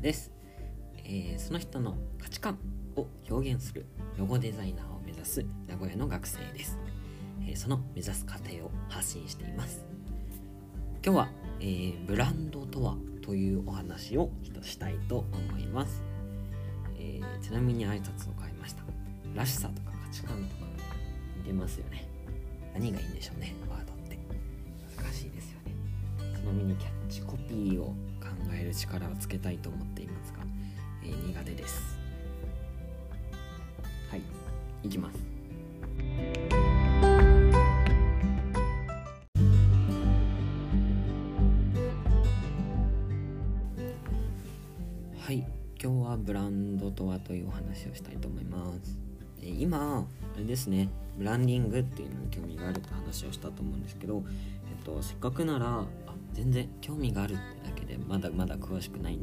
です、えー、その人の価値観を表現するロゴデザイナーを目指す名古屋の学生です、えー、その目指す過程を発信しています。今日は、えー、ブランドとはというお話をしたいと思います、えー、ちなみに挨拶を変えました。らしさとか価値観とか似てますよね。何がいいんでしょうねワードって。難しいですよね。ちなみにキャッチコピーをる力をつけたいと思っていますが、えー、苦手です。はいいきます。はい今日はブランドとはというお話をしたいと思います。今あれですねブランディングっていうのに興味があるって話をしたと思うんですけど、えっと、せっかくならあ全然興味があるってだけでまだまだ詳しくない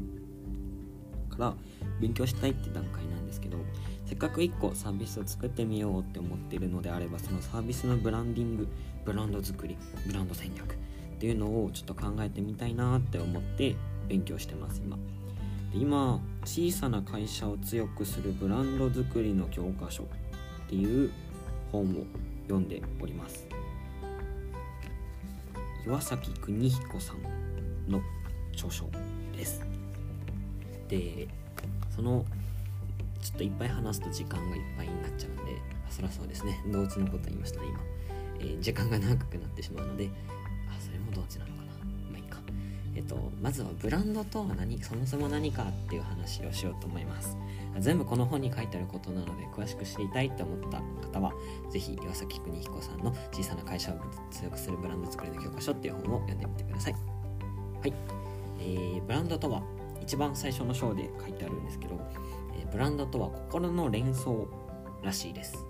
から勉強したいって段階なんですけどせっかく1個サービスを作ってみようって思ってるのであればそのサービスのブランディングブランド作りブランド戦略っていうのをちょっと考えてみたいなって思って勉強してます今。で今小さな会社を強くするブランド作りの教科書っていう本を読んでおります岩崎邦彦さんの著書です。でそのちょっといっぱい話すと時間がいっぱいになっちゃうんでそりゃそうですね。同時のこと言いましたね今、えー、時間が長くなってしまうのであそれも同時なのかな。まいいか。えっと、まずはブランドとは何そもそも何かっていう話をしようと思います。全部この本に書いてあることなので詳しく知りたいって思った方は是非岩崎邦彦さんの「小さな会社を強くするブランド作りの教科書」っていう本を読んでみてください。はい、えー、ブランドとは一番最初の章で書いてあるんですけど、えー、ブランドとは心の連想らしいです。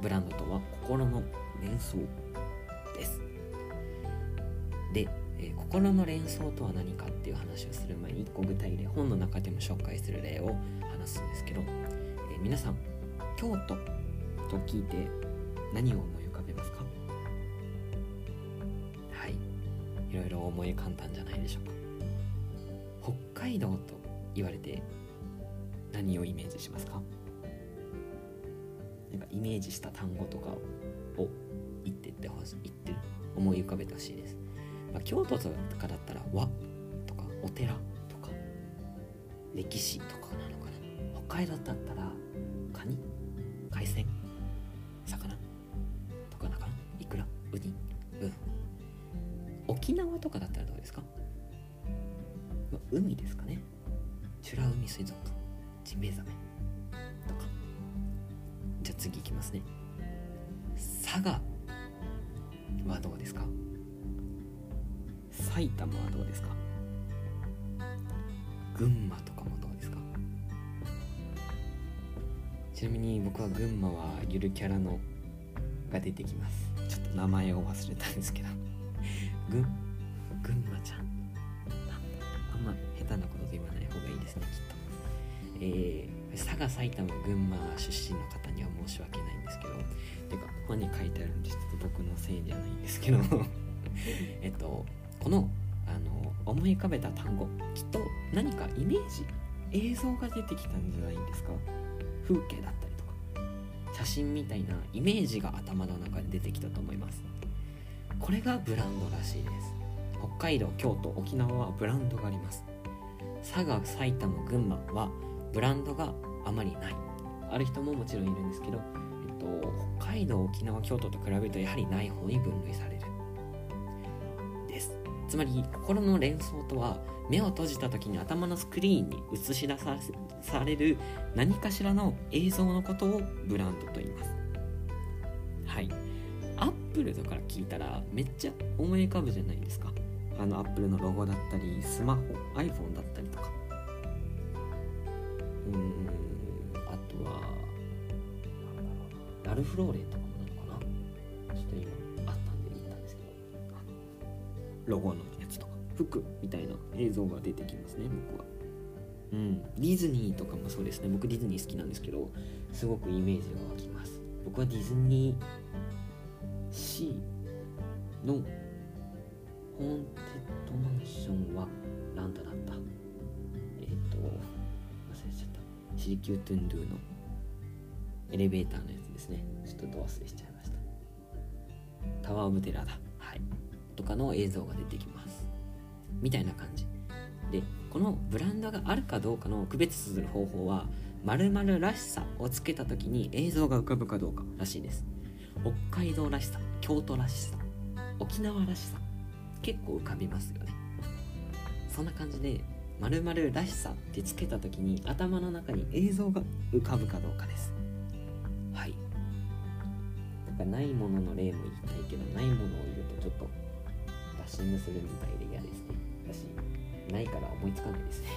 ブランドとは心の連想です。でえー、心の連想とは何かっていう話をする前に1個具体例本の中でも紹介する例を話すんですけど、えー、皆さん京都と聞いて何を思い浮かべますか？はい。いろいろ思い浮かんだんじゃないでしょうか。海道と言われて何をイメージしますか？なんかイメージした単語とかを言ってってほしい言って思い浮かべてほしいです。まあ、京都とかだったら和とかお寺とか歴史とかなのかな。北海道だったらカニ海鮮魚とかなかな。いくら？ウニうん。沖縄とかだったらどうですか、海ですかね。美ら海水族館。ジンベエザメ。とか。じゃあ次いきますね。佐賀はどうですか？埼玉はどうですか？群馬とかもどうですか？ちなみに僕は群馬はゆるキャラのが出てきます。ちょっと名前を忘れたんですけど。群佐賀埼玉群馬出身の方には申し訳ないんですけどてか本に書いてあるんでちょっと僕のせいじゃないんですけど えっとこのあの思い浮かべた単語きっと何かイメージ映像が出てきたんじゃないんですか？風景だったりとか写真みたいなイメージが頭の中で出てきたと思います。これがブランドらしいです。北海道京都沖縄はブランドがあります。佐賀埼玉群馬はブランドがあまりない。ある人ももちろんいるんですけど、えっと、北海道沖縄京都と比べるとやはりない方に分類される。です。つまり心の連想とは目を閉じた時に頭のスクリーンに映し出される何かしらの映像のことをブランドと言います。はい。アップルとか聞いたらめっちゃ思い浮かぶじゃないですか。あのアップルのロゴだったりスマホ iPhone だったりとか。うーんあとはラルフローレンとかロゴのやつとか服みたいな映像が出てきますね僕は。うんディズニーとかもそうですね。僕ディズニー好きなんですけどすごくイメージが湧きます。僕はディズニーシーのホーンテッドマンションはランダだった。えっ、ー、シシリキュートゥンドゥのエレベーターのやつですね。ちょっとど忘れしちゃいました。タワー・オブ・テラーだ。はい。とかの映像が出てきます。みたいな感じ。でこのブランドがあるかどうかの区別する方法は〇〇らしさをつけた時に映像が浮かぶかどうからしいです。北海道らしさ京都らしさ沖縄らしさ結構浮かびますよね。そんな感じで〇〇らしさってつけた時に頭の中に映像が浮かぶかどうかです。はい。なんかないものの例も言いたいけどないものを言うとちょっとバッシングするみたいで嫌ですね。だしないから思いつかないですね。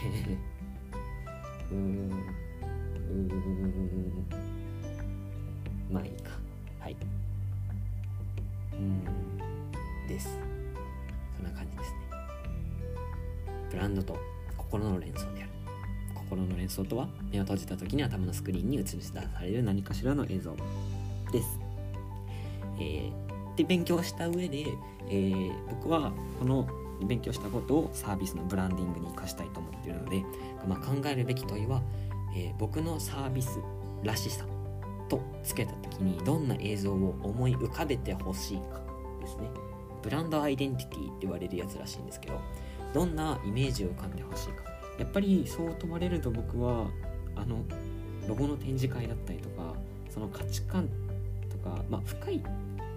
うーん。うーん。まあいいか。はい。うん。です。そんな感じですね。ブランドと心の連想である。心の連想とは目を閉じた時に頭のスクリーンに映し出される何かしらの映像です、えーで勉強した上で、えー僕はこの勉強したことをサービスのブランディングに生かしたいと思っているので、まあ、考えるべき問いは、えー僕のサービスらしさとつけた時にどんな映像を思い浮かべてほしいかですね。ブランドアイデンティティって言われるやつらしいんですけどどんなイメージを浮かんでほしいか。やっぱりそう問われると僕はあのロゴの展示会だったりとかその価値観とか、まあ、深い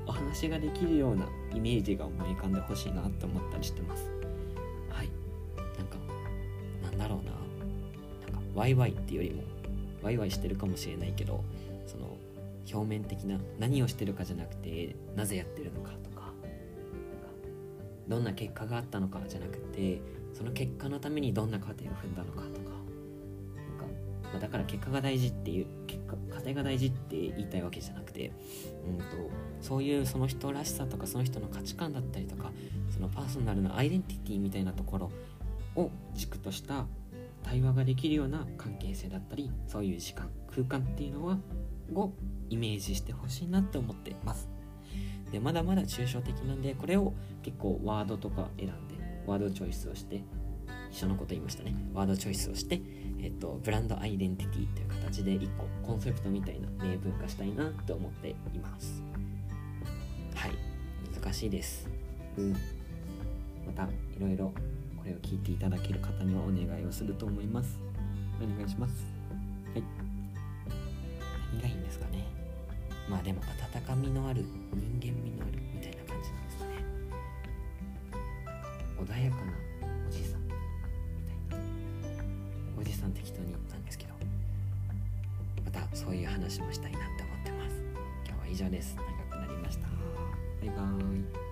お話ができるようなイメージが思い浮かんでほしいなって思ったりしてます。はい。なんかなんだろうな。なんかワイワイっていうよりもワイワイしてるかもしれないけどその表面的な何をしてるかじゃなくてなぜやってるのかとかどんな結果があったのかじゃなくてその結果のためにどんな過程を踏んだのかとか、ま、だから結果が大事っていう結果過程が大事って言いたいわけじゃなくてうんとそういうその人らしさとかその人の価値観だったりとかそのパーソナルなアイデンティティみたいなところを軸とした対話ができるような関係性だったりそういう時間空間っていうのはをイメージしてほしいなって思ってます。でまだまだ抽象的なんでこれを結構ワードとか選んでワードチョイスをして一緒のこと言いましたね。ワードチョイスをして、えっと、ブランドアイデンティティという形で一個コンセプトみたいな明文化したいなって思っています。はい。難しいです。うん。またいろいろこれを聞いていただける方にはお願いをすると思います。お願いします。はい。何がいいんですかね。まあでも温かみのある人間味のあるみたいな感じなんですかね。穏やかなおじさん。みたいな。おじさん適当に言ったんですけど。またそういう話もしたいなって思ってます。今日は以上です。長くなりました。バイバーイ。